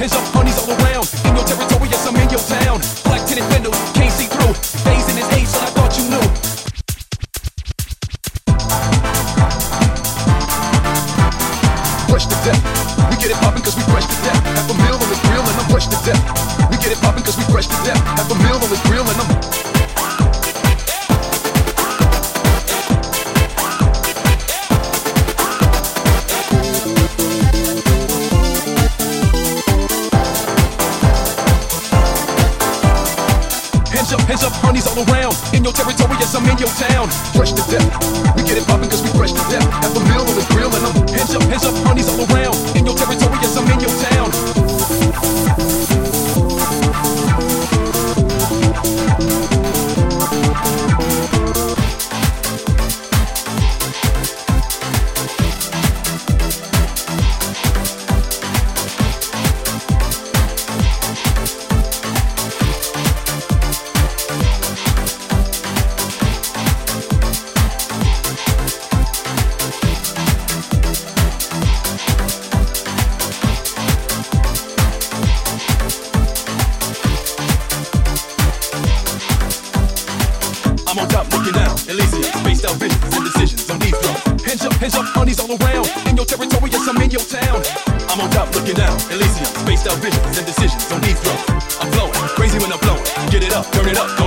His up honeys all around. In your territory, yes, I'm in your town. Black tinted windows, can't see through. Days in his age, so I thought you knew. Fresh to death. We get it poppin' cause we fresh to death. Half a meal on the grill and I'm fresh to death. We get it poppin' cause we fresh to death. Half a meal on the grill and I'm Hands up, honeys all around. In your territory, yes, I'm in your town. Fresh to death. We get it poppin' cause we fresh to death. Half a meal on the grill and I'm hands up, hands up, honeys all around. In your territory, yes, I'm in your town. Top looking. Elysium, spaced out visions and decisions on these drums. Hands up, hands up, honeys all around. In your territory, yes, I'm in your town. I'm on top looking out. Elysium, spaced out visions and decisions on these drums. I'm flowing, crazy when I'm flowing. Get it up, turn it up,